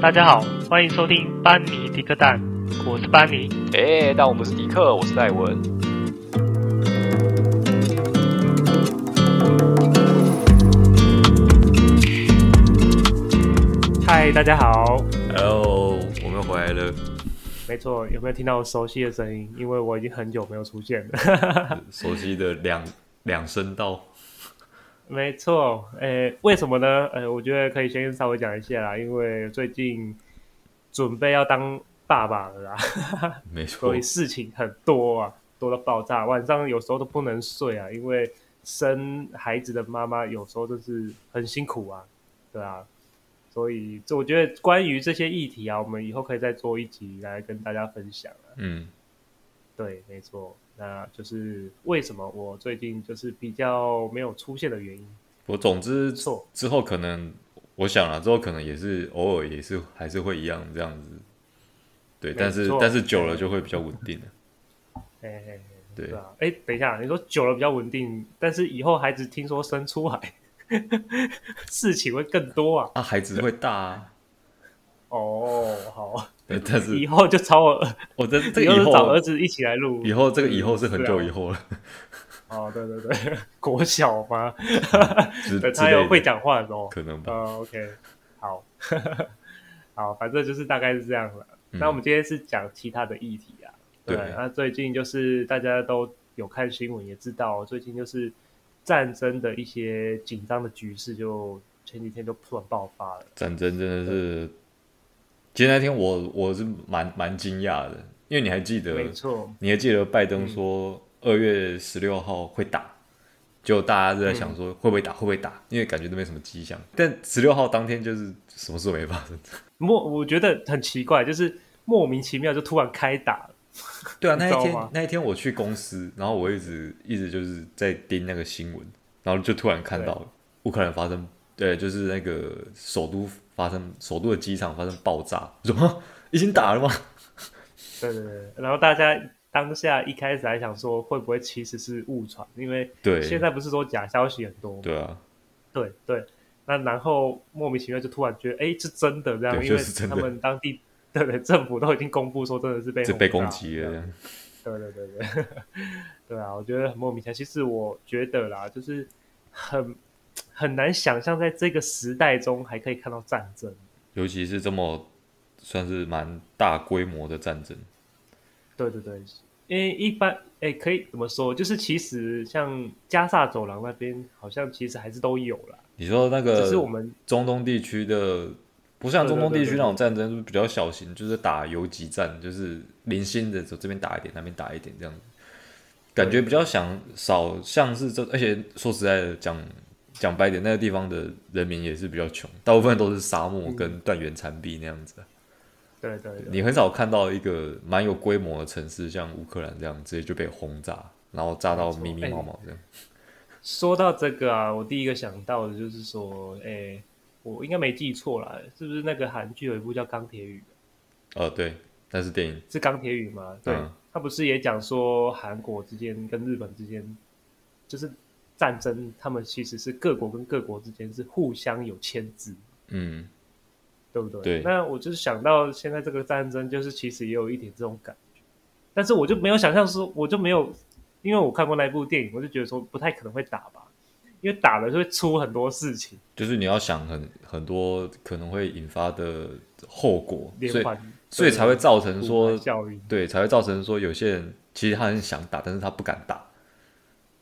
大家好，欢迎收听班尼迪克蛋，我是班尼。哎，但我不是迪克，我是戴文。嗨，大家好。Hello，我们又回来了。没错，有没有听到熟悉的声音？因为我已经很久没有出现了。熟悉的两两声道。没错，诶，为什么呢？呃，我觉得可以先稍微讲一下啦，因为最近准备要当爸爸了啦，没错，所以事情很多啊，多到爆炸，晚上有时候都不能睡啊，因为生孩子的妈妈有时候就是很辛苦啊，对啊，所以这我觉得关于这些议题啊，我们以后可以再做一集来跟大家分享啊。嗯，对，没错。那就是为什么我最近就是比较没有出现的原因。我总之之后可能，我想了之后可能也是偶尔也是还是会一样这样子。对，但是但是久了就会比较稳定了。哎哎哎，对啊。哎，等一下，你说久了比较稳定，但是以后孩子听说生出来，事情会更多啊。啊，孩子会大啊。哦，好。但是以后就找我，我的这个以后找儿子一起来录。以后这个以后是很久以后了。哦，对对对，国小吗？他有会讲话的时候，可能吧。哦，OK，好，好，反正就是大概是这样了。那我们今天是讲其他的议题啊。对，那最近就是大家都有看新闻，也知道最近就是战争的一些紧张的局势，就前几天就突然爆发了。战争真的是。其实那天我我是蛮蛮惊讶的，因为你还记得，没错，你还记得拜登说二月十六号会打，嗯、就大家都在想说会不会打，会不会打，因为感觉都没什么迹象。但十六号当天就是什么事都没发生。莫我觉得很奇怪，就是莫名其妙就突然开打了。对啊，那一天那一天我去公司，然后我一直一直就是在盯那个新闻，然后就突然看到乌克兰发生，对，就是那个首都。发生首都的机场发生爆炸，什么已经打了吗？对对对，然后大家当下一开始还想说会不会其实是误传，因为对现在不是说假消息很多吗？对啊，对对，那然后莫名其妙就突然觉得哎是真的这样，因为他们当地对对政府都已经公布说真的是被被攻击了，对对对对对啊，我觉得很莫名其妙。其实我觉得啦，就是很。很难想象，在这个时代中还可以看到战争，尤其是这么算是蛮大规模的战争。对对对，因为一般哎，可以怎么说？就是其实像加萨走廊那边，好像其实还是都有啦。你说那个，只是我们中东地区的，不像中东地区那种战争，是比较小型，就是打游击战，就是零星的，走这边打一点，那边打一点，这样子，感觉比较想少，像是这，而且说实在的讲。讲白点，那个地方的人民也是比较穷，大部分都是沙漠跟断垣残壁那样子。对对，你很少看到一个蛮有规模的城市，像乌克兰这样直接就被轰炸，然后炸到密密麻麻这样。说到这个啊，我第一个想到的就是说，哎，我应该没记错啦，是不是那个韩剧有一部叫《钢铁雨》？呃，对，那是电影，是钢铁雨吗？对，他不是也讲说韩国之间跟日本之间就是。战争，他们其实是各国跟各国之间是互相有牵制，嗯，对不对？对。那我就是想到现在这个战争，就是其实也有一点这种感觉，但是我就没有想象说，我就没有，因为我看过那部电影，我就觉得说不太可能会打吧，因为打了就会出很多事情，就是你要想很很多可能会引发的后果，连环，所以所以才会造成说效应，对，才会造成说有些人其实他很想打，但是他不敢打。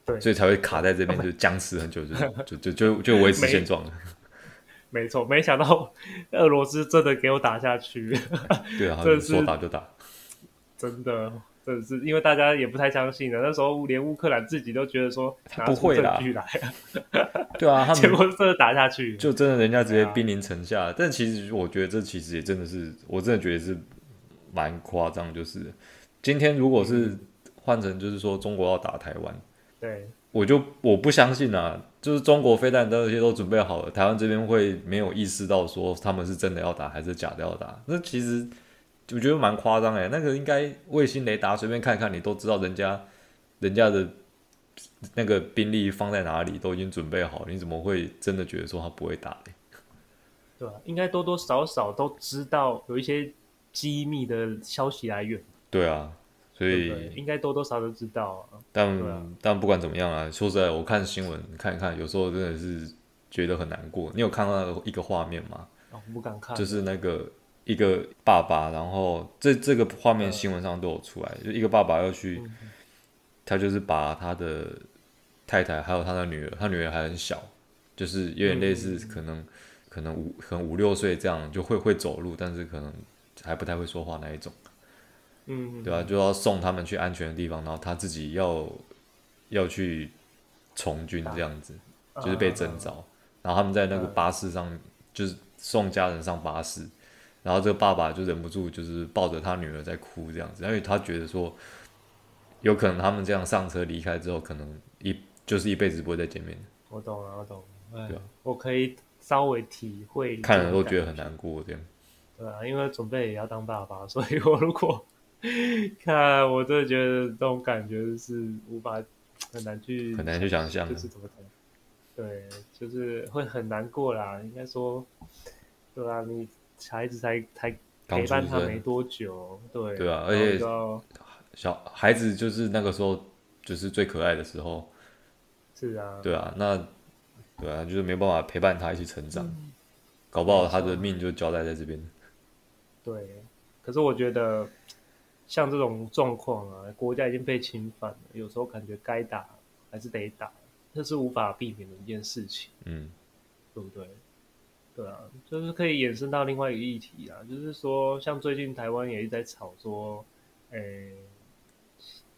对，所以才会卡在这边，就僵持很久，就就就就就维持现状了。没错，没想到 俄罗斯真的给我打下去。对啊，真是说打就打。真的，真的是因为大家也不太相信的。那时候连乌克兰自己都觉得说不会啦。对啊，他们结果真的打下去，就真的人家直接兵临城下。但其实我觉得这其实也真的是，我真的觉得是蛮夸张。就是今天如果是换成就是说中国要打台湾。对，我就我不相信啊，就是中国飞弹这些都准备好了，台湾这边会没有意识到说他们是真的要打还是假的要打？那其实我觉得蛮夸张哎，那个应该卫星雷达随便看看，你都知道人家人家的那个兵力放在哪里，都已经准备好了，你怎么会真的觉得说他不会打嘞？对啊，应该多多少少都知道有一些机密的消息来源。对啊，所以应该多多少少都知道啊。但、啊、但不管怎么样啊，说实在，我看新闻看一看，有时候真的是觉得很难过。你有看到一个画面吗？哦，不敢看。就是那个一个爸爸，然后这这个画面新闻上都有出来，嗯、就一个爸爸要去，嗯、他就是把他的太太还有他的女儿，他女儿还很小，就是有点类似可能、嗯、可能五可能五六岁这样就会会走路，但是可能还不太会说话那一种。嗯，对吧、啊？就要送他们去安全的地方，然后他自己要要去从军这样子，就是被征召。啊、然后他们在那个巴士上，啊、就是送家人上巴士，然后这个爸爸就忍不住就是抱着他女儿在哭这样子，因为他觉得说，有可能他们这样上车离开之后，可能一就是一辈子不会再见面。我懂了，我懂了。对、啊，我可以稍微体会，看了都觉得很难过这样。对啊，因为准备也要当爸爸，所以我如果。看，我真的觉得这种感觉是无法很难去很难去想象，就是怎么讲？对，就是会很难过啦。应该说，对啊，你孩子才才陪伴他没多久，对对啊，而且小孩子就是那个时候就是最可爱的时候，是啊，对啊，那对啊，就是没办法陪伴他一起成长，嗯、搞不好他的命就交代在这边。对，可是我觉得。像这种状况啊，国家已经被侵犯了，有时候感觉该打还是得打，这是无法避免的一件事情，嗯，对不对？对啊，就是可以衍生到另外一个议题啊，就是说，像最近台湾也一直在吵说，诶，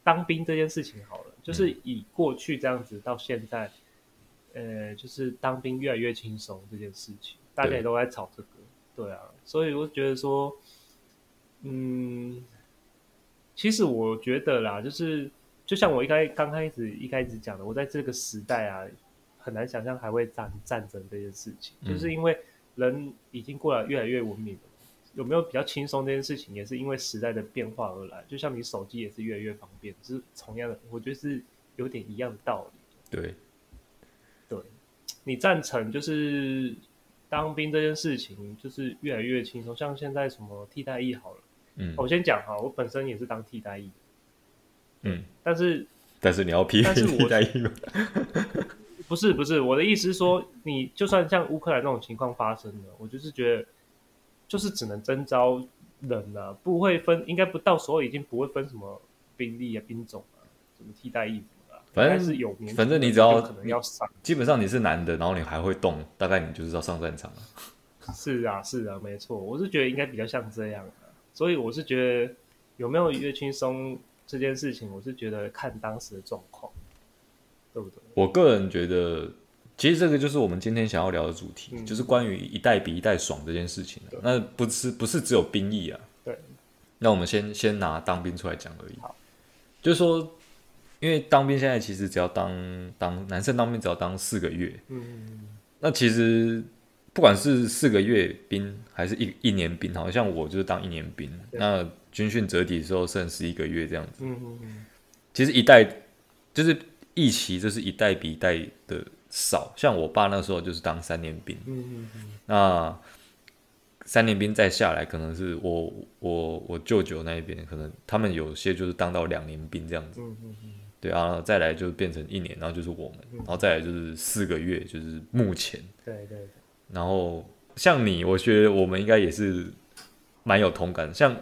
当兵这件事情好了，就是以过去这样子到现在，呃，就是当兵越来越轻松这件事情，大家也都在吵这个，对啊，所以我觉得说，嗯。其实我觉得啦，就是就像我一开刚开始一开始讲的，我在这个时代啊，很难想象还会战战争这件事情，嗯、就是因为人已经过了越来越文明了，有没有比较轻松这件事情，也是因为时代的变化而来。就像你手机也是越来越方便，就是同样的，我觉得是有点一样的道理。对，对，你赞成就是当兵这件事情，就是越来越轻松，像现在什么替代役好了。嗯，我先讲哈，我本身也是当替代役，嗯，但是但是你要批 替代役吗？不是不是，我的意思是说，你就算像乌克兰这种情况发生了，我就是觉得，就是只能征召人了，不会分，应该不到时候已经不会分什么兵力啊、兵种啊，什么替代役什么的，反正是有，反正你只要可能要上，基本上你是男的，然后你还会动，大概你就是要上战场了。是啊是啊，没错，我是觉得应该比较像这样。所以我是觉得有没有越轻松这件事情，我是觉得看当时的状况，对不对？我个人觉得，其实这个就是我们今天想要聊的主题，嗯、就是关于一代比一代爽这件事情。对那不是不是只有兵役啊？对。那我们先先拿当兵出来讲而已。好。就是说，因为当兵现在其实只要当当男生当兵只要当四个月。嗯。那其实。不管是四个月兵还是一一年兵，好像我就是当一年兵。那军训折抵的时候剩十一个月这样子。嗯嗯嗯。其实一代就是一期，就是一代比一代的少。像我爸那时候就是当三年兵。嗯嗯嗯。那三年兵再下来，可能是我我我舅舅那一边，可能他们有些就是当到两年兵这样子。嗯嗯嗯。对啊，再来就变成一年，然后就是我们，然后再来就是四个月，就是目前。对对对。然后像你，我觉得我们应该也是蛮有同感。像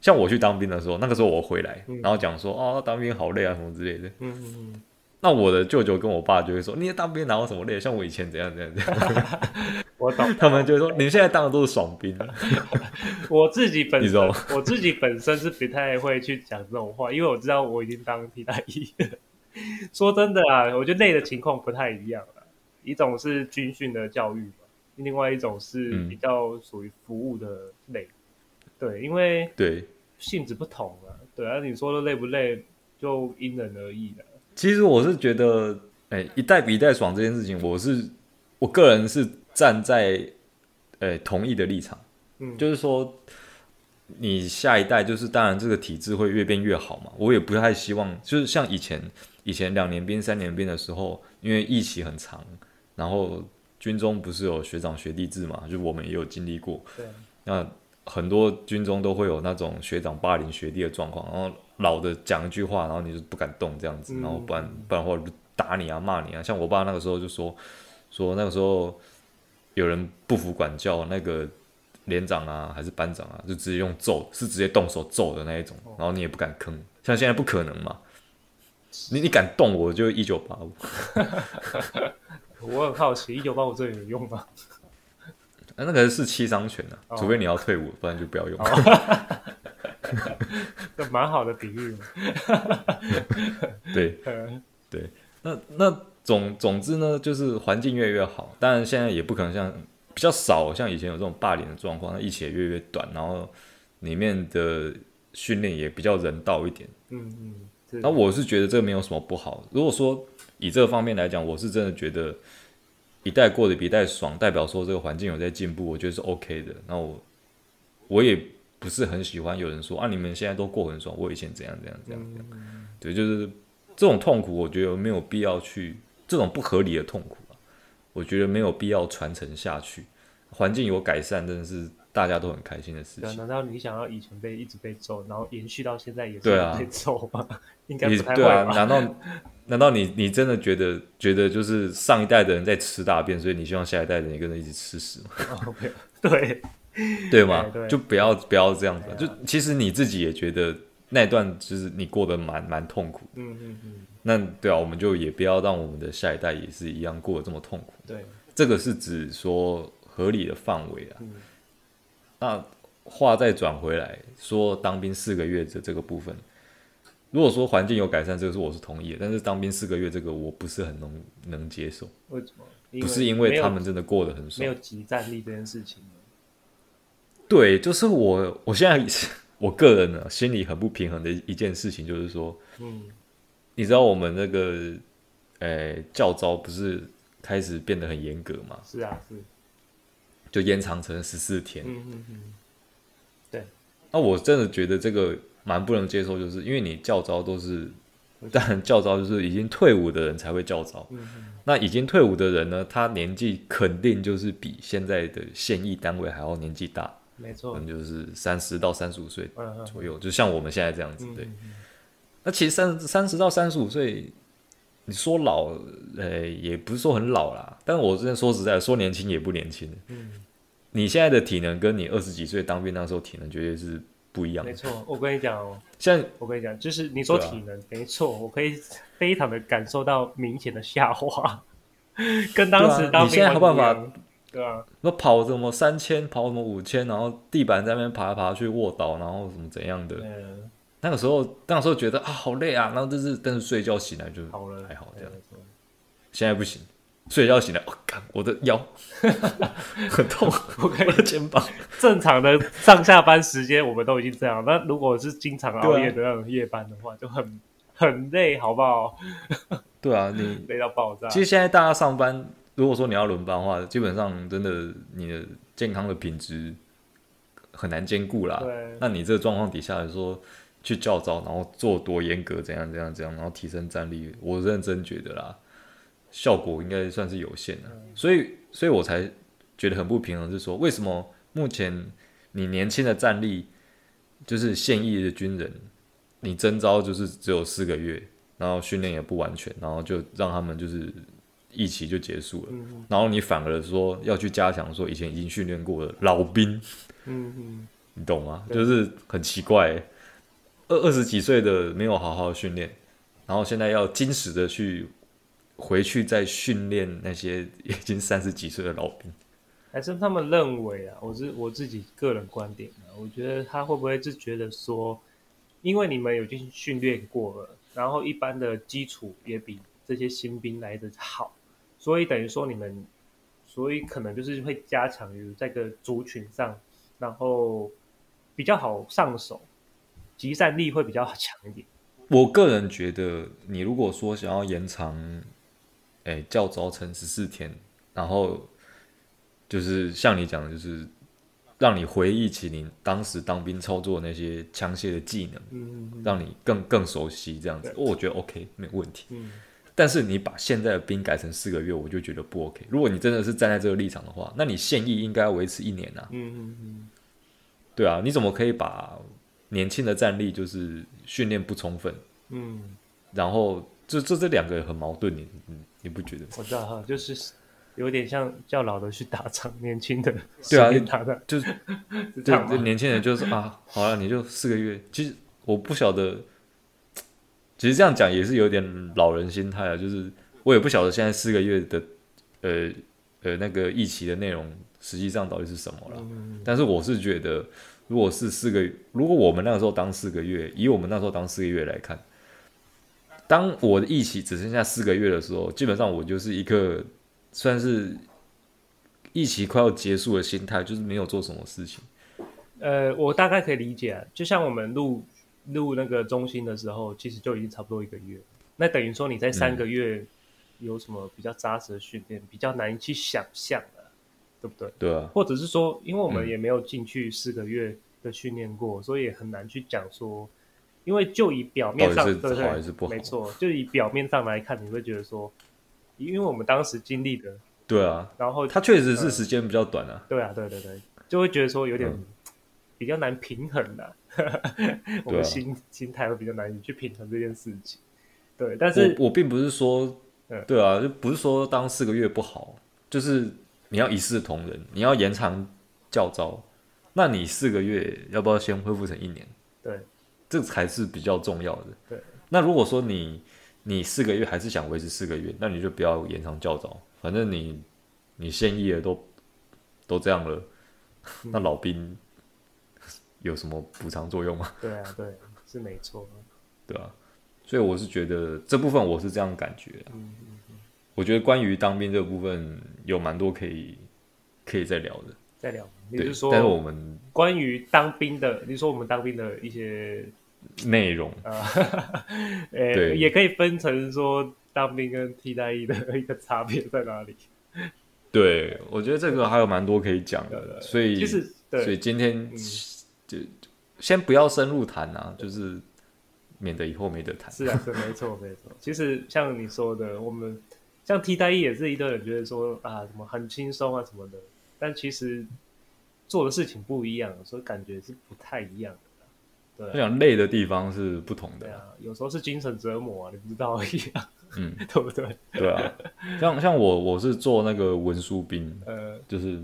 像我去当兵的时候，那个时候我回来，嗯、然后讲说哦，当兵好累啊，什么之类的。嗯嗯嗯。那我的舅舅跟我爸就会说，你当兵哪有什么累？像我以前怎样怎样怎样。我懂。他们就会说，你们现在当的都是爽兵。我自己本身，我自己本身是不太会去讲这种话，因为我知道我已经当替代役。说真的啊，我觉得累的情况不太一样了。一种是军训的教育。另外一种是比较属于服务的累，嗯、对，因为对。性质不同啊，对啊，你说的累不累，就因人而异的。其实我是觉得，哎、欸，一代比一代爽这件事情，我是我个人是站在，哎、欸，同意的立场，嗯，就是说，你下一代就是当然这个体制会越变越好嘛，我也不太希望，就是像以前以前两年兵三年兵的时候，因为疫情很长，然后。军中不是有学长学弟制嘛？就我们也有经历过。对。那很多军中都会有那种学长霸凌学弟的状况，然后老的讲一句话，然后你就不敢动这样子，然后不然不然的话就打你啊骂你啊。像我爸那个时候就说说那个时候有人不服管教，那个连长啊还是班长啊，就直接用揍，是直接动手揍的那一种，然后你也不敢吭。像现在不可能嘛，你你敢动我就一九八五。我很好奇，一九八五这里有用吗？那个是七伤拳的，除非你要退伍，不然就不要用。这蛮好的比喻。对对，那那总总之呢，就是环境越来越好，当然现在也不可能像比较少像以前有这种霸凌的状况，那役期也越来越短，然后里面的训练也比较人道一点。嗯嗯，那我是觉得这个没有什么不好。如果说以这个方面来讲，我是真的觉得。一代过得比一代爽，代表说这个环境有在进步，我觉得是 OK 的。那我我也不是很喜欢有人说啊，你们现在都过很爽，我以前怎样怎样怎样怎样。对，就是这种痛苦，我觉得没有必要去这种不合理的痛苦啊，我觉得没有必要传承下去。环境有改善，真的是大家都很开心的事情。难道你想要以前被一直被揍，然后延续到现在也是被揍吗？啊、应该不太会吧？对啊，难道？难道你你真的觉得觉得就是上一代的人在吃大便，所以你希望下一代的人跟着一起吃屎吗？Oh. 对对吗？就不要不要这样子。就其实你自己也觉得那段就是你过得蛮蛮痛苦。嗯嗯嗯。那对啊，我们就也不要让我们的下一代也是一样过得这么痛苦。对，这个是指说合理的范围啊。嗯。那话再转回来说，当兵四个月的这个部分。如果说环境有改善，这个是我是同意的，但是当兵四个月这个我不是很能能接受。为什么？不是因为他们真的过得很爽，没有集战力这件事情。对，就是我我现在我个人呢心里很不平衡的一件事情，就是说，嗯，你知道我们那个诶、欸、教招不是开始变得很严格吗？是啊，是，就延长成十四天。嗯嗯嗯，对。那我真的觉得这个。蛮不能接受，就是因为你教招都是，但教招就是已经退伍的人才会教招。嗯、哼那已经退伍的人呢，他年纪肯定就是比现在的现役单位还要年纪大。没错，可能就是三十到三十五岁左右，嗯、就像我们现在这样子。对，嗯、那其实三三十到三十五岁，你说老，呃、欸，也不是说很老啦。但我之前说实在，说年轻也不年轻。嗯，你现在的体能跟你二十几岁当兵那时候体能绝对是。不一样的，没错，我跟你讲哦，现在我跟你讲，就是你说体能，啊、没错，我可以非常的感受到明显的下滑，跟当时当兵、啊、你现在有办法，对啊，那跑什么三千，跑什么五千，然后地板在那边爬来爬去卧倒，然后什么怎样的，嗯、那个时候那个时候觉得啊好累啊，然后就是但是睡觉醒来就好了，还好这样，现在不行。睡觉醒来，我、哦、靠，我的腰 很痛，我的肩膀。正常的上下班时间我们都已经这样，那如果是经常熬夜的那种夜班的话，啊、就很很累，好不好？对啊，你 累到爆炸。其实现在大家上班，如果说你要轮班的话，基本上真的你的健康的品质很难兼顾啦。对那你这个状况底下来说，去教招，然后做多严格，怎样怎样怎样，然后提升战力，我认真觉得啦。效果应该算是有限的，所以，所以我才觉得很不平衡，是说为什么目前你年轻的战力，就是现役的军人，你征召就是只有四个月，然后训练也不完全，然后就让他们就是一起就结束了，然后你反而说要去加强说以前已经训练过的老兵，你懂吗？就是很奇怪，二二十几岁的没有好好训练，然后现在要精实的去。回去再训练那些 已经三十几岁的老兵，还是他们认为啊？我是我自己个人观点啊，我觉得他会不会是觉得说，因为你们有进行训练过了，然后一般的基础也比这些新兵来的好，所以等于说你们，所以可能就是会加强于这个族群上，然后比较好上手，集散力会比较强一点。我个人觉得，你如果说想要延长。哎，教招成十四天，然后就是像你讲的，就是让你回忆起你当时当兵操作那些枪械的技能，嗯嗯嗯让你更更熟悉这样子。对我觉得 OK 没问题。嗯、但是你把现在的兵改成四个月，我就觉得不 OK。如果你真的是站在这个立场的话，那你现役应该要维持一年啊。嗯嗯嗯，对啊，你怎么可以把年轻的战力就是训练不充分？嗯，然后这这这两个很矛盾，你你你不觉得？我知道哈，就是有点像叫老的去打仗，年轻的 对啊，就 是对对，年轻人就是啊，好了，你就四个月。其实我不晓得。其实这样讲也是有点老人心态啊，就是我也不晓得现在四个月的，呃呃那个役期的内容实际上到底是什么了。嗯、但是我是觉得，如果是四个月，如果我们那个时候当四个月，以我们那时候当四个月来看，当我的疫期只剩下四个月的时候，基本上我就是一个算是役期快要结束的心态，就是没有做什么事情。呃，我大概可以理解啊，就像我们录。录那个中心的时候，其实就已经差不多一个月。那等于说你在三个月有什么比较扎实的训练，嗯、比较难去想象的，对不对？对啊。或者是说，因为我们也没有进去四个月的训练过，嗯、所以很难去讲说。因为就以表面上，对对，没错，就以表面上来看，你会觉得说，因为我们当时经历的，对啊。然后它确实是时间比较短啊。对啊，对对对，就会觉得说有点。嗯比较难平衡 的，我们心、啊、心态会比较难以去平衡这件事情。对，但是我，我并不是说，对啊，就不是说当四个月不好，就是你要一视同仁，你要延长教招，那你四个月要不要先恢复成一年？对，这才是比较重要的。对，那如果说你你四个月还是想维持四个月，那你就不要延长较早，反正你你现役的都都这样了，嗯、那老兵。有什么补偿作用吗？对啊，对，是没错。对啊，所以我是觉得这部分我是这样感觉。嗯嗯嗯。我觉得关于当兵这部分有蛮多可以可以再聊的。再聊，你是说？但是我们关于当兵的，你说我们当兵的一些内容啊，呃，对，也可以分成说当兵跟替代役的一个差别在哪里？对，我觉得这个还有蛮多可以讲的，所以就是，所以今天。就先不要深入谈啊，就是免得以后没得谈。是啊，是没错，没错。其实像你说的，我们像替代役也是一堆人觉得说啊，什么很轻松啊什么的，但其实做的事情不一样，所以感觉是不太一样的。对、啊，我想累的地方是不同的。对啊，有时候是精神折磨啊，你不知道而已啊。嗯，对不对？对啊，像像我我是做那个文书兵，呃，就是。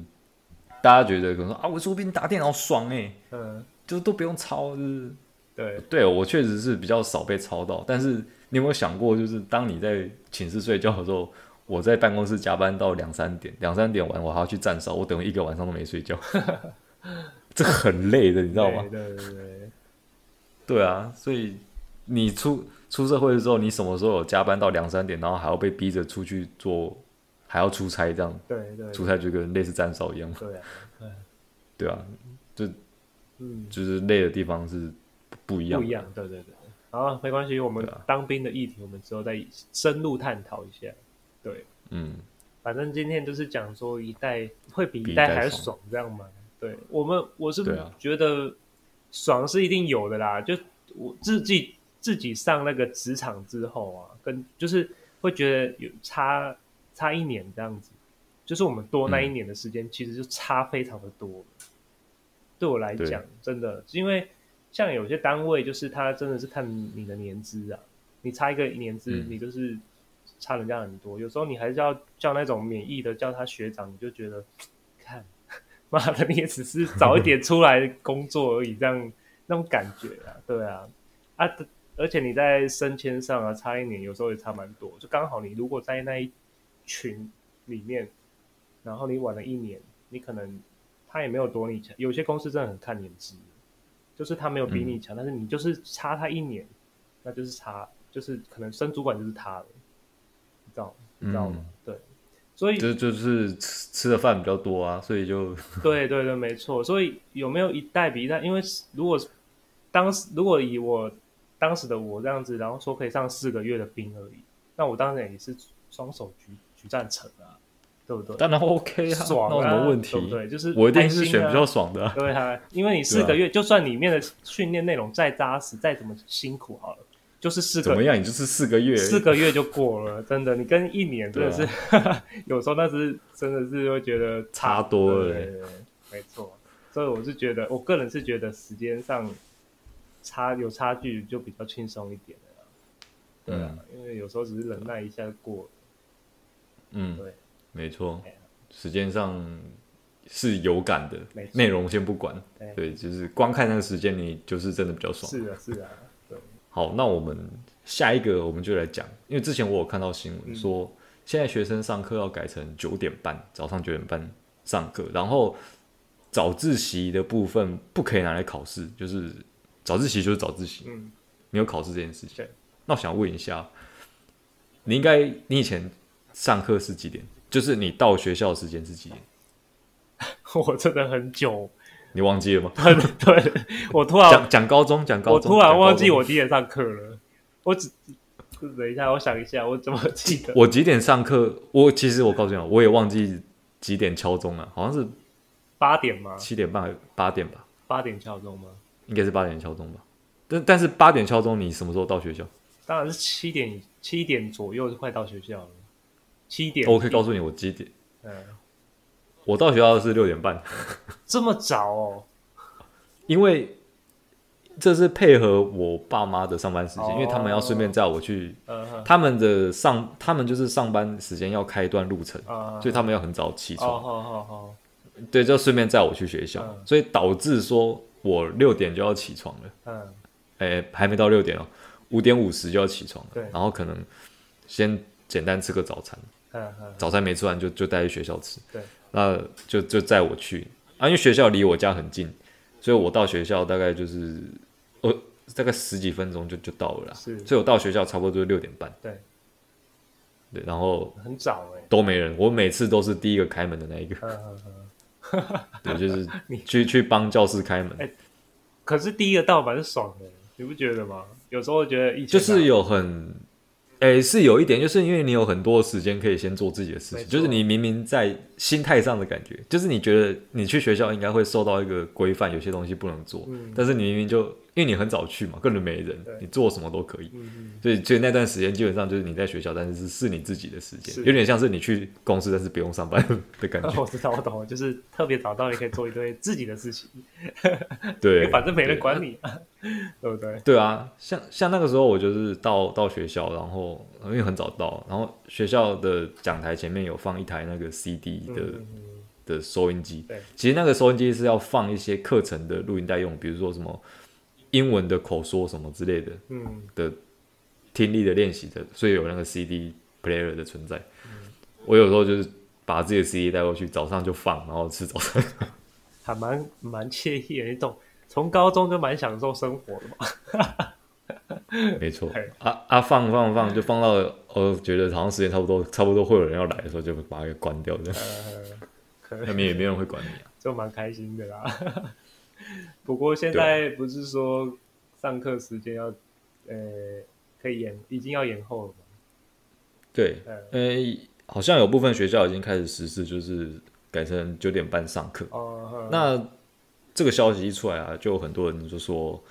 大家觉得可能说啊，文书兵打电脑爽哎、欸，嗯，就是都不用抄，就是对对，我确实是比较少被抄到。但是你有没有想过，就是当你在寝室睡觉的时候，我在办公室加班到两三点，两三点完我还要去站哨，我等于一个晚上都没睡觉，这很累的，你知道吗？对对对，对啊，所以你出出社会的时候，你什么时候有加班到两三点，然后还要被逼着出去做？还要出差这样，对对，出差就跟类似站哨一样，对啊，对啊，就嗯，就是累的地方是不一样，不一样，对对对。好，没关系，我们当兵的议题，我们之后再深入探讨一下。对，嗯，反正今天就是讲说一代会比一代还爽，这样吗？对我们，我是觉得爽是一定有的啦。就我自己自己上那个职场之后啊，跟就是会觉得有差。差一年这样子，就是我们多那一年的时间，其实就差非常的多。嗯、对我来讲，真的，因为像有些单位，就是他真的是看你的年资啊，你差一个年资，嗯、你就是差人家很多。有时候你还是要叫那种免疫的，叫他学长，你就觉得，看，妈的，你也只是早一点出来工作而已，这样那种感觉啊，对啊，啊，而且你在升迁上啊，差一年，有时候也差蛮多。就刚好你如果在那一群里面，然后你晚了一年，你可能他也没有多你强。有些公司真的很看年纪，就是他没有比你强，嗯、但是你就是差他一年，那就是差，就是可能升主管就是他了，你知道？你知道吗？所以就就是吃吃的饭比较多啊，所以就 对对对，没错。所以有没有一代比一代？因为如果当时如果以我当时的我这样子，然后说可以上四个月的兵而已，那我当然也是双手举。举赞成啊，对不对？当然 OK 啊，爽啊，那有什么问题？对不对？就是我一定是选比较爽的，对啊，因为你四个月，就算里面的训练内容再扎实，再怎么辛苦好了，就是四个怎么样？你就是四个月，四个月就过了，真的，你跟一年真的是，啊、有时候那是真的是会觉得差多了，对没错。所以我是觉得，我个人是觉得时间上差有差距就比较轻松一点的。对啊，嗯、因为有时候只是忍耐一下就过了。嗯，对，没错，时间上是有感的，内容先不管，对，对，就是光看那个时间，你就是真的比较爽。是啊，是啊。好，那我们下一个我们就来讲，因为之前我有看到新闻说，嗯、现在学生上课要改成九点半，早上九点半上课，然后早自习的部分不可以拿来考试，就是早自习就是早自习，嗯，没有考试这件事情。那我想问一下，你应该你以前上课是几点？就是你到学校的时间是几点？我真的很久。你忘记了吗？对，对我突然讲讲高中，讲高中，我突然忘记我几点上课了。我只等一下，我想一下，我怎么记得？我几点上课？我其实我告诉你，我也忘记几点敲钟了，好像是八点吗？七点半，八点吧？八点敲钟吗？应该是八点敲钟吧。但但是八点敲钟，你什么时候到学校？当然是七点，七点左右就快到学校了。七点，我可以告诉你我几点？嗯。我到学校是六点半，这么早哦？因为这是配合我爸妈的上班时间，哦、因为他们要顺便载我去，哦、他们的上他们就是上班时间要开一段路程，哦、所以他们要很早起床。哦、对，就顺便载我去学校，哦、所以导致说我六点就要起床了。嗯，哎，还没到六点哦，五点五十就要起床了。对，然后可能先简单吃个早餐，嗯嗯、早餐没吃完就就带去学校吃。对。那就就载我去啊，因为学校离我家很近，所以我到学校大概就是呃大概十几分钟就就到了啦。是，所以我到学校差不多就是六点半。对，对，然后很早哎，都没人，我每次都是第一个开门的那一个。对，就是 去去帮教室开门。哎，可是第一个到蛮爽的，你不觉得吗？有时候觉得就是有很。哎、欸，是有一点，就是因为你有很多时间可以先做自己的事情，就是你明明在心态上的感觉，就是你觉得你去学校应该会受到一个规范，有些东西不能做，嗯、但是你明明就。因为你很早去嘛，根本没人，你做什么都可以，嗯嗯，所以所以那段时间基本上就是你在学校，但是是是你自己的时间，有点像是你去公司，但是不用上班的感觉。我知道，我懂了，就是特别早到，也可以做一堆自己的事情。对，反正没人管你，对，不对？对啊，像像那个时候，我就是到到学校，然后因为很早到，然后学校的讲台前面有放一台那个 CD 的、嗯、的收音机。对，其实那个收音机是要放一些课程的录音带用，比如说什么。英文的口说什么之类的，嗯，的听力的练习的，所以有那个 CD player 的存在。嗯、我有时候就是把自己的 CD 带过去，早上就放，然后吃早餐，还蛮蛮惬意的。你懂，从高中就蛮享受生活的嘛。没错，啊啊放放放，就放到我觉得好像时间差不多，差不多会有人要来的时候，就把它给关掉的。那边、呃、也没有人会管你啊，就蛮开心的啦。不过现在不是说上课时间要，呃，可以延，已经要延后了吗？对，呃，好像有部分学校已经开始实施，就是改成九点半上课。哦，那这个消息一出来啊，就有很多人就说，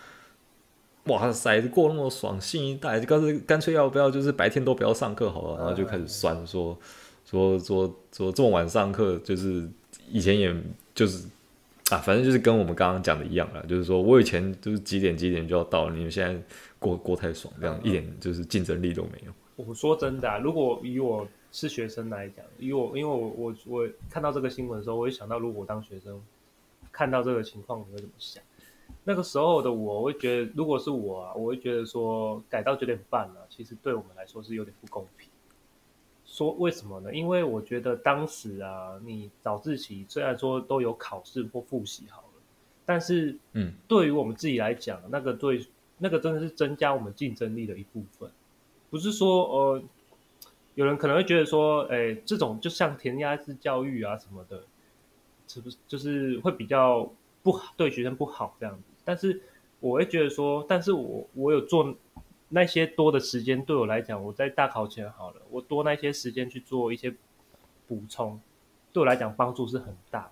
哇塞，过那么爽，新一代干脆干脆要不要就是白天都不要上课好了，然后就开始酸说，说说说这么晚上课，就是以前也就是。啊，反正就是跟我们刚刚讲的一样了，就是说我以前就是几点几点就要到，你们现在过过太爽，这样一点就是竞争力都没有。我说真的啊，如果以我是学生来讲，以我因为我我我看到这个新闻的时候，我会想到如果我当学生看到这个情况，你会怎么想？那个时候的我，我会觉得，如果是我啊，我会觉得说改到九点半了，其实对我们来说是有点不公平。说为什么呢？因为我觉得当时啊，你早自习虽然说都有考试或复习好了，但是，嗯，对于我们自己来讲，那个对那个真的是增加我们竞争力的一部分。不是说呃，有人可能会觉得说，哎，这种就像填鸭式教育啊什么的，是不是就是会比较不好，对学生不好这样子？但是我会觉得说，但是我我有做。那些多的时间对我来讲，我在大考前好了，我多那些时间去做一些补充，对我来讲帮助是很大。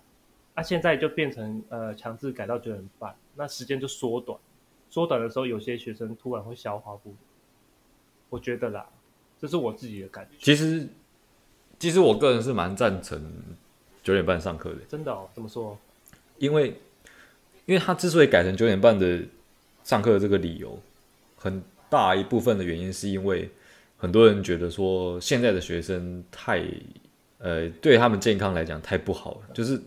那、现在就变成呃强制改到九点半，那时间就缩短，缩短的时候，有些学生突然会消化不我觉得啦，这是我自己的感觉。其实，其实我个人是蛮赞成九点半上课的。真的哦？怎么说？因为，因为他之所以改成九点半的上课的这个理由，很大一部分的原因是因为很多人觉得说现在的学生太，呃，对他们健康来讲太不好了。就是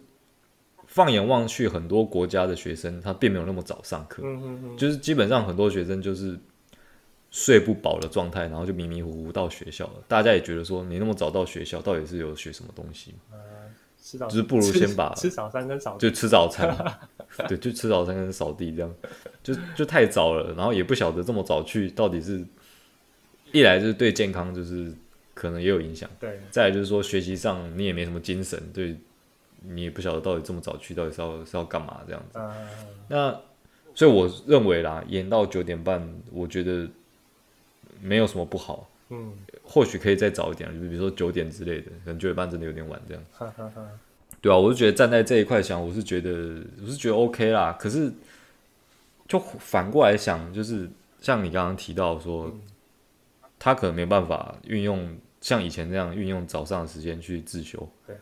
放眼望去，很多国家的学生他并没有那么早上课，就是基本上很多学生就是睡不饱的状态，然后就迷迷糊糊到学校了。大家也觉得说你那么早到学校，到底是有学什么东西？就是不如先把吃，吃早餐跟扫地，就吃早餐，对，就吃早餐跟扫地这样，就就太早了，然后也不晓得这么早去到底是，一来就是对健康就是可能也有影响，对，再来就是说学习上你也没什么精神，对，你也不晓得到底这么早去到底是要是要干嘛这样子，嗯、那所以我认为啦，延到九点半，我觉得没有什么不好。嗯，或许可以再早一点，就比如说九点之类的，可能九点半真的有点晚这样。哈哈哈。对啊，我是觉得站在这一块想，我是觉得我是觉得 OK 啦。可是就反过来想，就是像你刚刚提到说，嗯、他可能没办法运用像以前那样运用早上的时间去自修。对。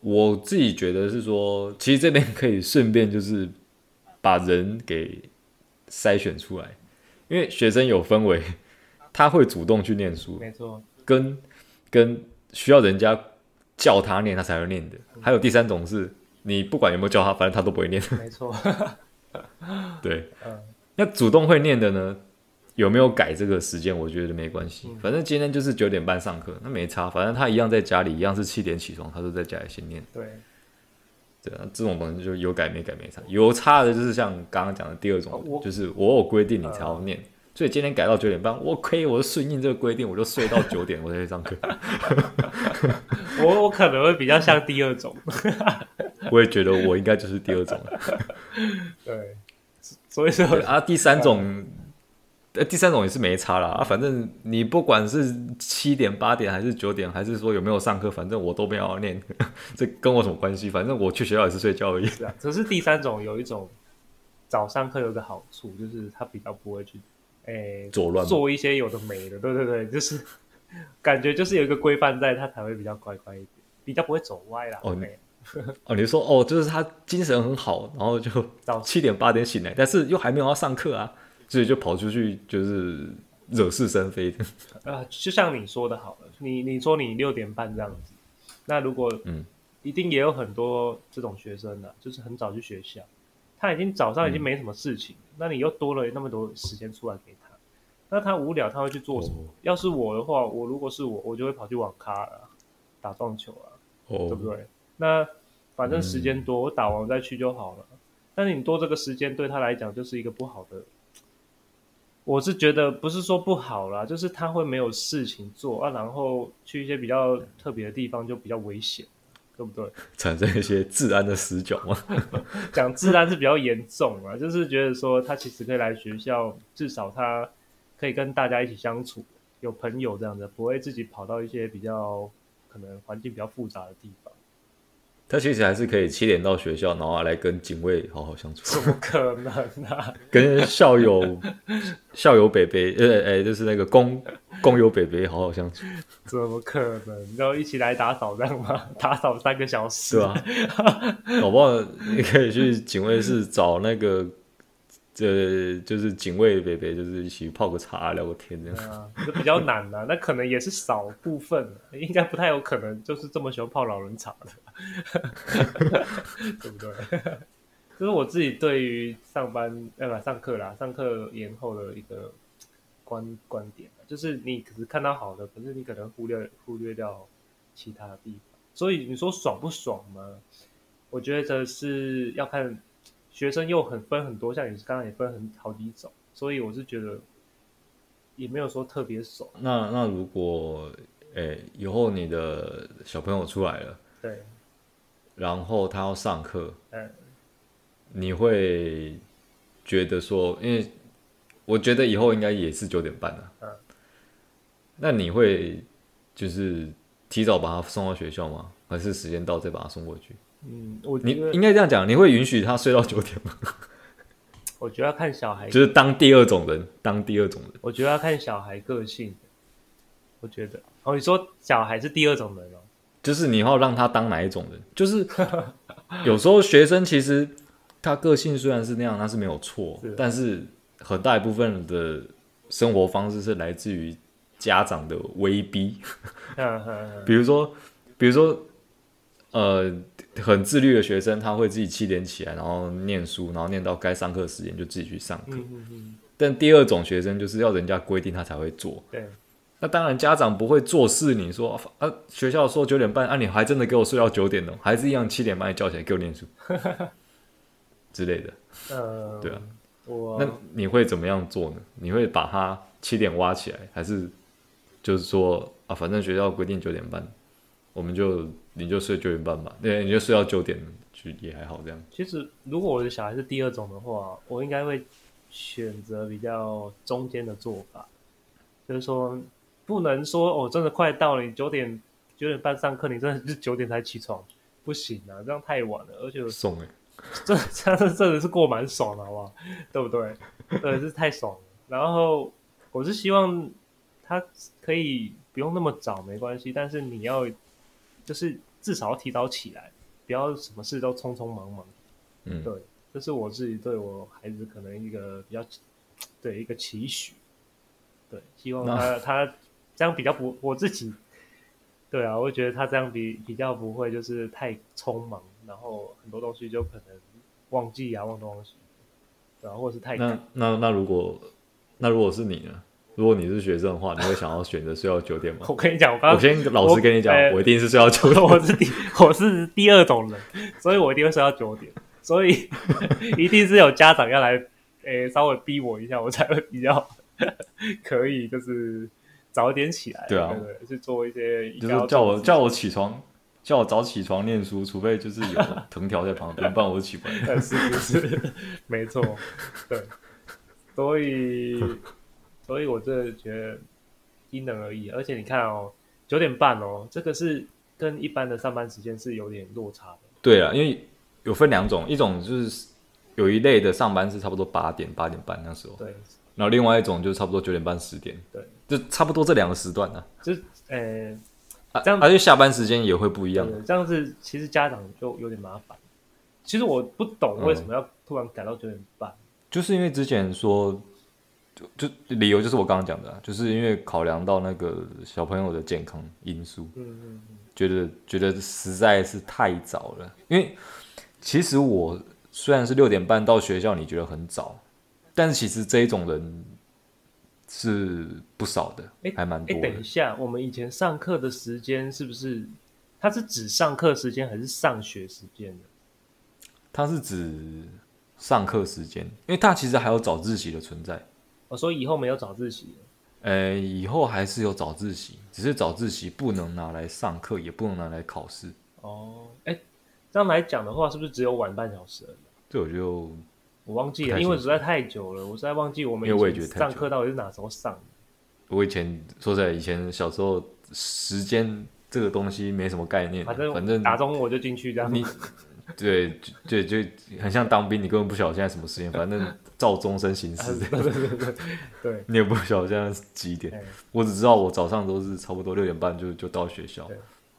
我自己觉得是说，其实这边可以顺便就是把人给筛选出来，因为学生有分为。他会主动去念书，没错，跟跟需要人家叫他念，他才会念的。嗯、还有第三种是，你不管有没有叫他，反正他都不会念。没错，对，嗯，那主动会念的呢，有没有改这个时间？我觉得没关系，嗯、反正今天就是九点半上课，那没差，反正他一样在家里，一样是七点起床，他都在家里先念。对，对啊，这种东西就有改没改没差，有差的就是像刚刚讲的第二种，哦、就是我有规定你才要念。嗯所以今天改到九点半，我可以，我就顺应这个规定，我就睡到九点，我才去上课。我 我可能会比较像第二种，我也觉得我应该就是第二种。对，所以说啊，第三种，呃，第三种也是没差啦啊，反正你不管是七点、八点还是九点，还是说有没有上课，反正我都没有要念，这跟我什么关系？反正我去学校也是睡觉而已。是啊，只是第三种有一种早上课有个好处，就是他比较不会去。哎，做乱做一些有的没的，对对对，就是 感觉就是有一个规范在，他才会比较乖乖一点，比较不会走歪啦。哦，哦，你说哦，就是他精神很好，然后就到 七点八点醒来，但是又还没有要上课啊，所以就跑出去就是惹是生非的。啊，就像你说的好了，你你说你六点半这样子，那如果嗯，一定也有很多这种学生的，就是很早去学校。他已经早上已经没什么事情，嗯、那你又多了那么多时间出来给他，那他无聊他会去做什么？哦、要是我的话，我如果是我，我就会跑去网咖了，打撞球啊，哦、对不对？那反正时间多，嗯、我打完再去就好了。但是你多这个时间对他来讲就是一个不好的，我是觉得不是说不好啦，就是他会没有事情做啊，然后去一些比较特别的地方就比较危险。对不对？产生一些治安的死角吗？讲治安是比较严重啊，就是觉得说他其实可以来学校，至少他可以跟大家一起相处，有朋友这样的，不会自己跑到一些比较可能环境比较复杂的地方。他其实还是可以七点到学校，然后来跟警卫好好相处。怎么可能啊？跟校友、校友北北，呃，哎，就是那个工工友北北好好相处。怎么可能？然后一起来打扫这样吗？打扫三个小时，对啊？搞不好你可以去警卫室找那个。这就是警卫北北，就是一起泡个茶聊个天这样。啊，这比较难的，那可能也是少部分，应该不太有可能就是这么喜欢泡老人茶的，对不对？就是我自己对于上班呃不上课啦，上课延后的一个观观点，就是你可是看到好的，可是你可能忽略忽略掉其他的地方。所以你说爽不爽吗？我觉得是要看。学生又很分很多，像你刚刚也分很好几种，所以我是觉得也没有说特别熟。那那如果诶、欸、以后你的小朋友出来了，对，然后他要上课，嗯，你会觉得说，因为我觉得以后应该也是九点半了，嗯，那你会就是提早把他送到学校吗？还是时间到再把他送过去？嗯，我你应该这样讲，你会允许他睡到九点吗？我觉得要看小孩，就是当第二种人，当第二种人。我觉得要看小孩个性。我觉得哦，你说小孩是第二种人哦，就是你要让他当哪一种人？就是 有时候学生其实他个性虽然是那样，那是没有错，是但是很大一部分的生活方式是来自于家长的威逼。比如说，比如说，呃。很自律的学生，他会自己七点起来，然后念书，然后念到该上课时间就自己去上课。嗯嗯嗯。但第二种学生就是要人家规定他才会做。对。那当然，家长不会坐视你说啊，学校说九点半，啊，你还真的给我睡到九点呢？还是一样七点半叫起来给我念书 之类的。呃，对啊。那你会怎么样做呢？你会把他七点挖起来，还是就是说啊，反正学校规定九点半，我们就。你就睡九点半吧，对，你就睡到九点，去也还好这样。其实，如果我的小孩是第二种的话，我应该会选择比较中间的做法，就是说，不能说哦，真的快到了，你九点九点半上课，你真的是九点才起床，不行啊，这样太晚了，而且爽哎，这这样真的是过蛮爽的，好不好？对不对？对，是太爽了。然后我是希望他可以不用那么早，没关系，但是你要。就是至少要提早起来，不要什么事都匆匆忙忙。嗯，对，这是我自己对我孩子可能一个比较对一个期许。对，希望他他这样比较不，我自己对啊，我会觉得他这样比比较不会就是太匆忙，然后很多东西就可能忘记啊，忘东西，然后或者是太那那那如果那如果是你呢？如果你是学生的话，你会想要选择睡到九点吗？我跟你讲，我刚刚我先老实跟你讲，我，一定是睡到九点。我是第我是第二种人，所以我一定会睡到九点。所以 一定是有家长要来，诶、欸，稍微逼我一下，我才会比较可以，就是早点起来。对啊，去做一些就是叫我叫我起床，叫我早起床念书，除非就是有藤条在旁边，不然我就起不来。是不是？没错，对，所以。所以，我这觉得因人而异，而且你看哦，九点半哦，这个是跟一般的上班时间是有点落差的。对啊，因为有分两种，一种就是有一类的上班是差不多八点、八点半那时候，对。然后另外一种就是差不多九点半、十点，对，就差不多这两个时段呢、啊。就呃，这样，而且下班时间也会不一样。这样子其实家长就有点麻烦。其实我不懂为什么要突然改到九点半、嗯，就是因为之前说。就就理由就是我刚刚讲的、啊，就是因为考量到那个小朋友的健康因素，嗯嗯嗯，觉得觉得实在是太早了。因为其实我虽然是六点半到学校，你觉得很早，但是其实这一种人是不少的，欸、还蛮多的。等一下，我们以前上课的时间是不是？它是指上课时间还是上学时间呢？它是指上课时间，因为它其实还有早自习的存在。所以以后没有早自习，呃，以后还是有早自习，只是早自习不能拿来上课，也不能拿来考试。哦，哎，这样来讲的话，是不是只有晚半小时而已？这我就我忘记了，因为实在太久了，我实在忘记我们以前上课到底是哪时候上的。我以前说实在，以前小时候时间这个东西没什么概念，反正反正打钟我就进去这样。你对对就很像当兵，你根本不晓得现在什么时间，反正。照钟声行 事，对对对对，你也不晓得现在是几点，我只知道我早上都是差不多六点半就就到学校，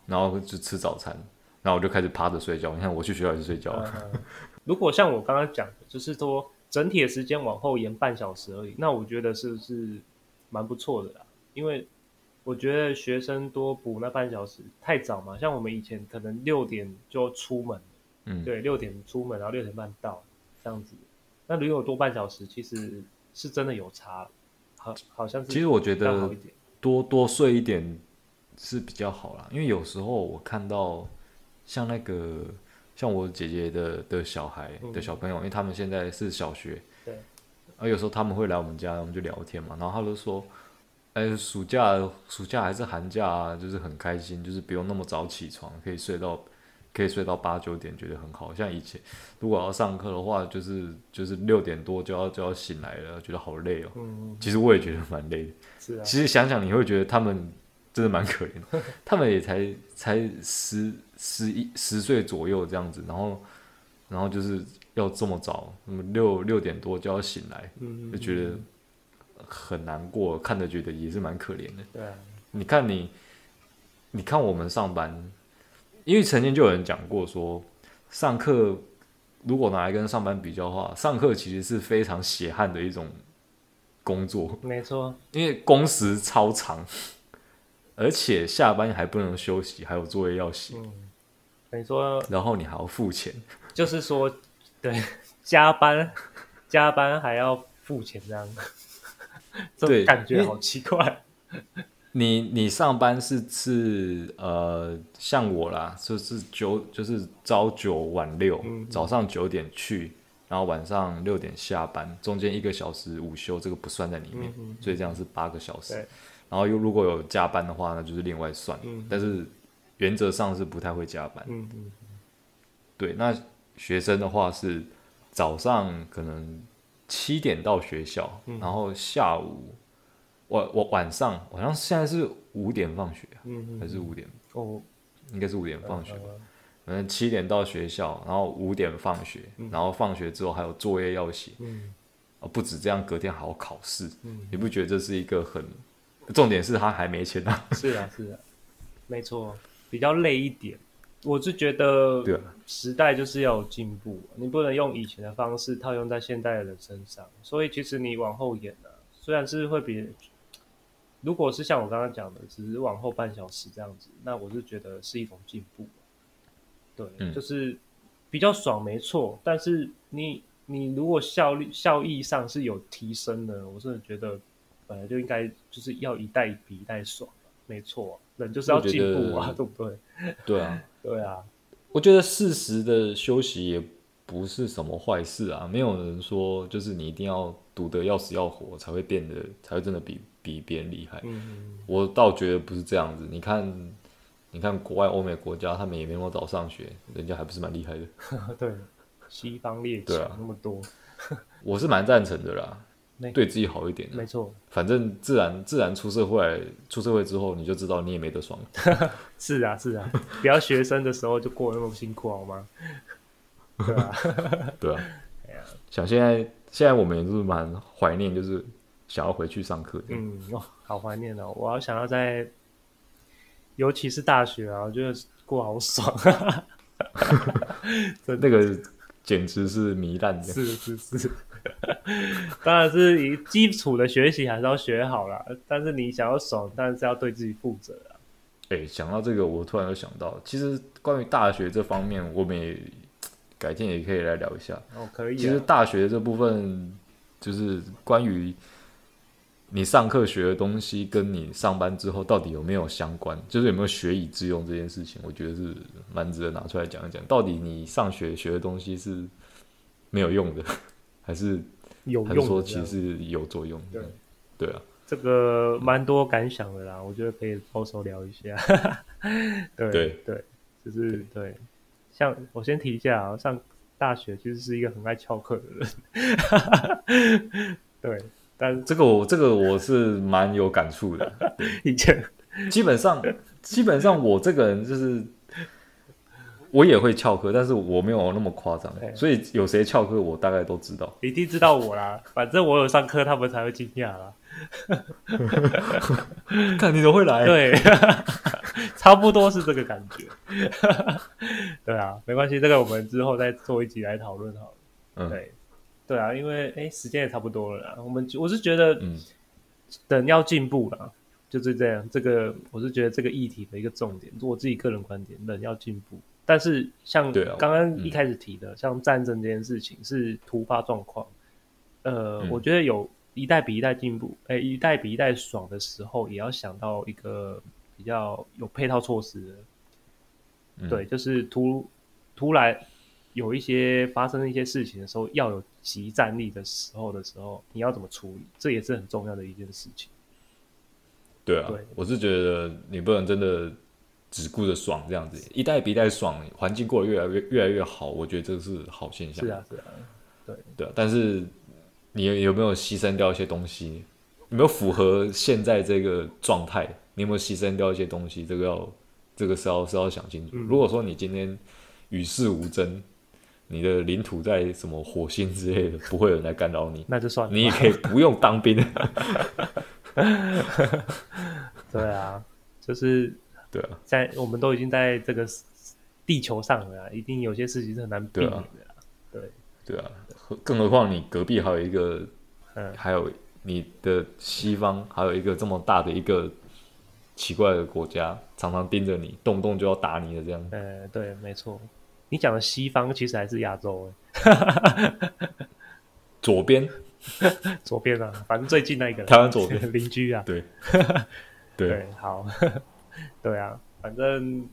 然后就吃早餐，然后我就开始趴着睡觉。你看我去学校也是睡觉。如果像我刚刚讲的，就是说整体的时间往后延半小时而已，那我觉得是不是蛮不错的啦？因为我觉得学生多补那半小时太早嘛，像我们以前可能六点就出门，嗯，对，六点出门，然后六点半到这样子。那如果多半小时，其实是真的有差，好，好像是。其实我觉得多多睡一点是比较好啦，因为有时候我看到像那个像我姐姐的的小孩的小朋友，嗯、因为他们现在是小学，对，而有时候他们会来我们家，我们就聊天嘛，然后他就说，哎、欸，暑假暑假还是寒假啊，就是很开心，就是不用那么早起床，可以睡到。可以睡到八九点，觉得很好。像以前，如果要上课的话，就是就是六点多就要就要醒来了，觉得好累哦。嗯，其实我也觉得蛮累的。是啊。其实想想，你会觉得他们真的蛮可怜的。他们也才才十十一十岁左右这样子，然后然后就是要这么早，那么六六点多就要醒来，嗯，就觉得很难过，看着觉得也是蛮可怜的。对啊，你看你，你看我们上班，因为曾经就有人讲过说，上课如果拿来跟上班比较的话，上课其实是非常血汗的一种工作，没错，因为工时超长，而且下班还不能休息，还有作业要写。嗯你说，然后你还要付钱，就是说，对，加班，加班还要付钱这样，这种感觉好奇怪。你你上班是是呃，像我啦，就是九就是朝九晚六，嗯、早上九点去，然后晚上六点下班，中间一个小时午休，这个不算在里面，嗯、所以这样是八个小时。然后又如果有加班的话，那就是另外算，嗯、但是。原则上是不太会加班。嗯嗯，对，那学生的话是早上可能七点到学校，嗯、然后下午晚我晚上好像现在是五点放学，嗯嗯，还是五点？哦，应该是五点放学。反正七点到学校，然后五点放学，嗯、然后放学之后还有作业要写。嗯，不止这样，隔天还要考试。嗯，你不觉得这是一个很重点？是他还没钱啊？是啊，是啊，没错。比较累一点，我是觉得，时代就是要有进步，啊，你不能用以前的方式套用在现代的人身上。所以其实你往后演呢，啊，虽然是会比，如果是像我刚刚讲的，只是往后半小时这样子，那我是觉得是一种进步。对，嗯，就是比较爽，没错。但是你你如果效率效益上是有提升的，我真的觉得本来就应该就是要一代比一代爽。没错，人就是要进步啊，对不对？对啊，对啊。我觉得适时的休息也不是什么坏事啊。没有人说就是你一定要赌得要死要活才会变得才会真的比比别人厉害。嗯，我倒觉得不是这样子。你看，你看国外欧美国家，他们也没那么早上学，人家还不是蛮厉害的。对，西方列强那么多，我是蛮赞成的啦。对自己好一点，没错。反正自然自然出社会，出社会之后你就知道你也没得爽。是啊，是啊，不要学生的时候就过那么辛苦好吗？对啊，对啊。想现在现在我们也是蛮怀念，就是想要回去上课。嗯，哇，好怀念哦！我要想要在，尤其是大学啊，我觉得过好爽啊。那个简直是糜烂的。是是是。当然是以基础的学习还是要学好啦，但是你想要爽，但是要对自己负责啊。哎、欸，想到这个，我突然又想到，其实关于大学这方面，我们也改天也可以来聊一下。哦，可以、啊。其实大学这部分，就是关于你上课学的东西，跟你上班之后到底有没有相关，就是有没有学以致用这件事情，我觉得是蛮值得拿出来讲一讲。到底你上学学的东西是没有用的？还是有用，还是说其实是有作用的。对，对啊，这个蛮多感想的啦，我觉得可以抛手聊一下。对对对，就是对，对。像我先提一下啊，上大学其实是一个很爱翘课的人。对，但这个我这个我是蛮有感触的。以前基本上基本上我这个人就是。我也会翘课，但是我没有那么夸张，对所以有谁翘课，我大概都知道。一定知道我啦，反正我有上课，他们才会惊讶啦。看你怎么会来？对，差不多是这个感觉。对啊，没关系，这个我们之后再做一集来讨论好了。嗯，对，对啊，因为哎，时间也差不多了啦。我们我是觉得，嗯，等要进步了，就是这样。这个我是觉得这个议题的一个重点，我自己个人观点，人要进步。但是像刚刚一开始提的，啊嗯、像战争这件事情是突发状况，呃，嗯、我觉得有一代比一代进步，哎、欸，一代比一代爽的时候，也要想到一个比较有配套措施的，嗯、对，就是突突然有一些发生一些事情的时候，要有集战力的时候的时候，你要怎么处理？这也是很重要的一件事情。对啊，对我是觉得你不能真的。只顾着爽这样子，一代比一代爽，环境过得越来越越来越好，我觉得这是好现象。是啊，是啊，对对啊。但是你有没有牺牲掉一些东西？有没有符合现在这个状态？你有没有牺牲掉一些东西？这个要这个是要是要想清楚。嗯、如果说你今天与世无争，你的领土在什么火星之类的，不会有人来干扰你，那就算了。你也可以不用当兵。对啊，就是对啊，在我们都已经在这个地球上了，一定有些事情是很难避免的。对对啊，更何况你隔壁还有一个，嗯，还有你的西方还有一个这么大的一个奇怪的国家，常常盯着你，动不动就要打你的这样。呃，对，没错。你讲的西方其实还是亚洲，左边，左边啊，反正最近那个台湾左边。邻居啊，对，对，对，好，对啊，反正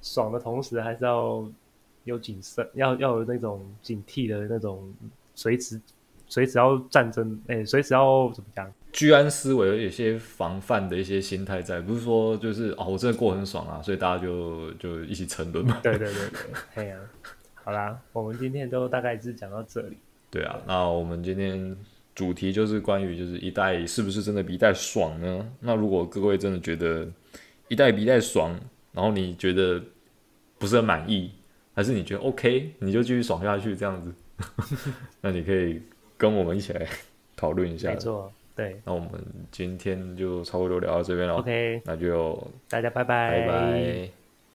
爽的同时还是要有谨慎，要要有那种警惕的那种，随时随时要战争，哎，随时要怎么讲？居安思危，有一些防范的一些心态在，不是说就是哦，我真的过很爽啊，所以大家就就一起沉沦嘛。对对对对，哎呀、啊，好啦，我们今天都大概是讲到这里。对啊，那我们今天主题就是关于就是一代是不是真的比一代爽呢？那如果各位真的觉得一代比一代爽，然后你觉得不是很满意，还是你觉得 OK，你就继续爽下去这样子，那你可以跟我们一起来讨论一下。没错。对，那我们今天就差不多聊到这边了。OK，那就大家拜拜，拜拜。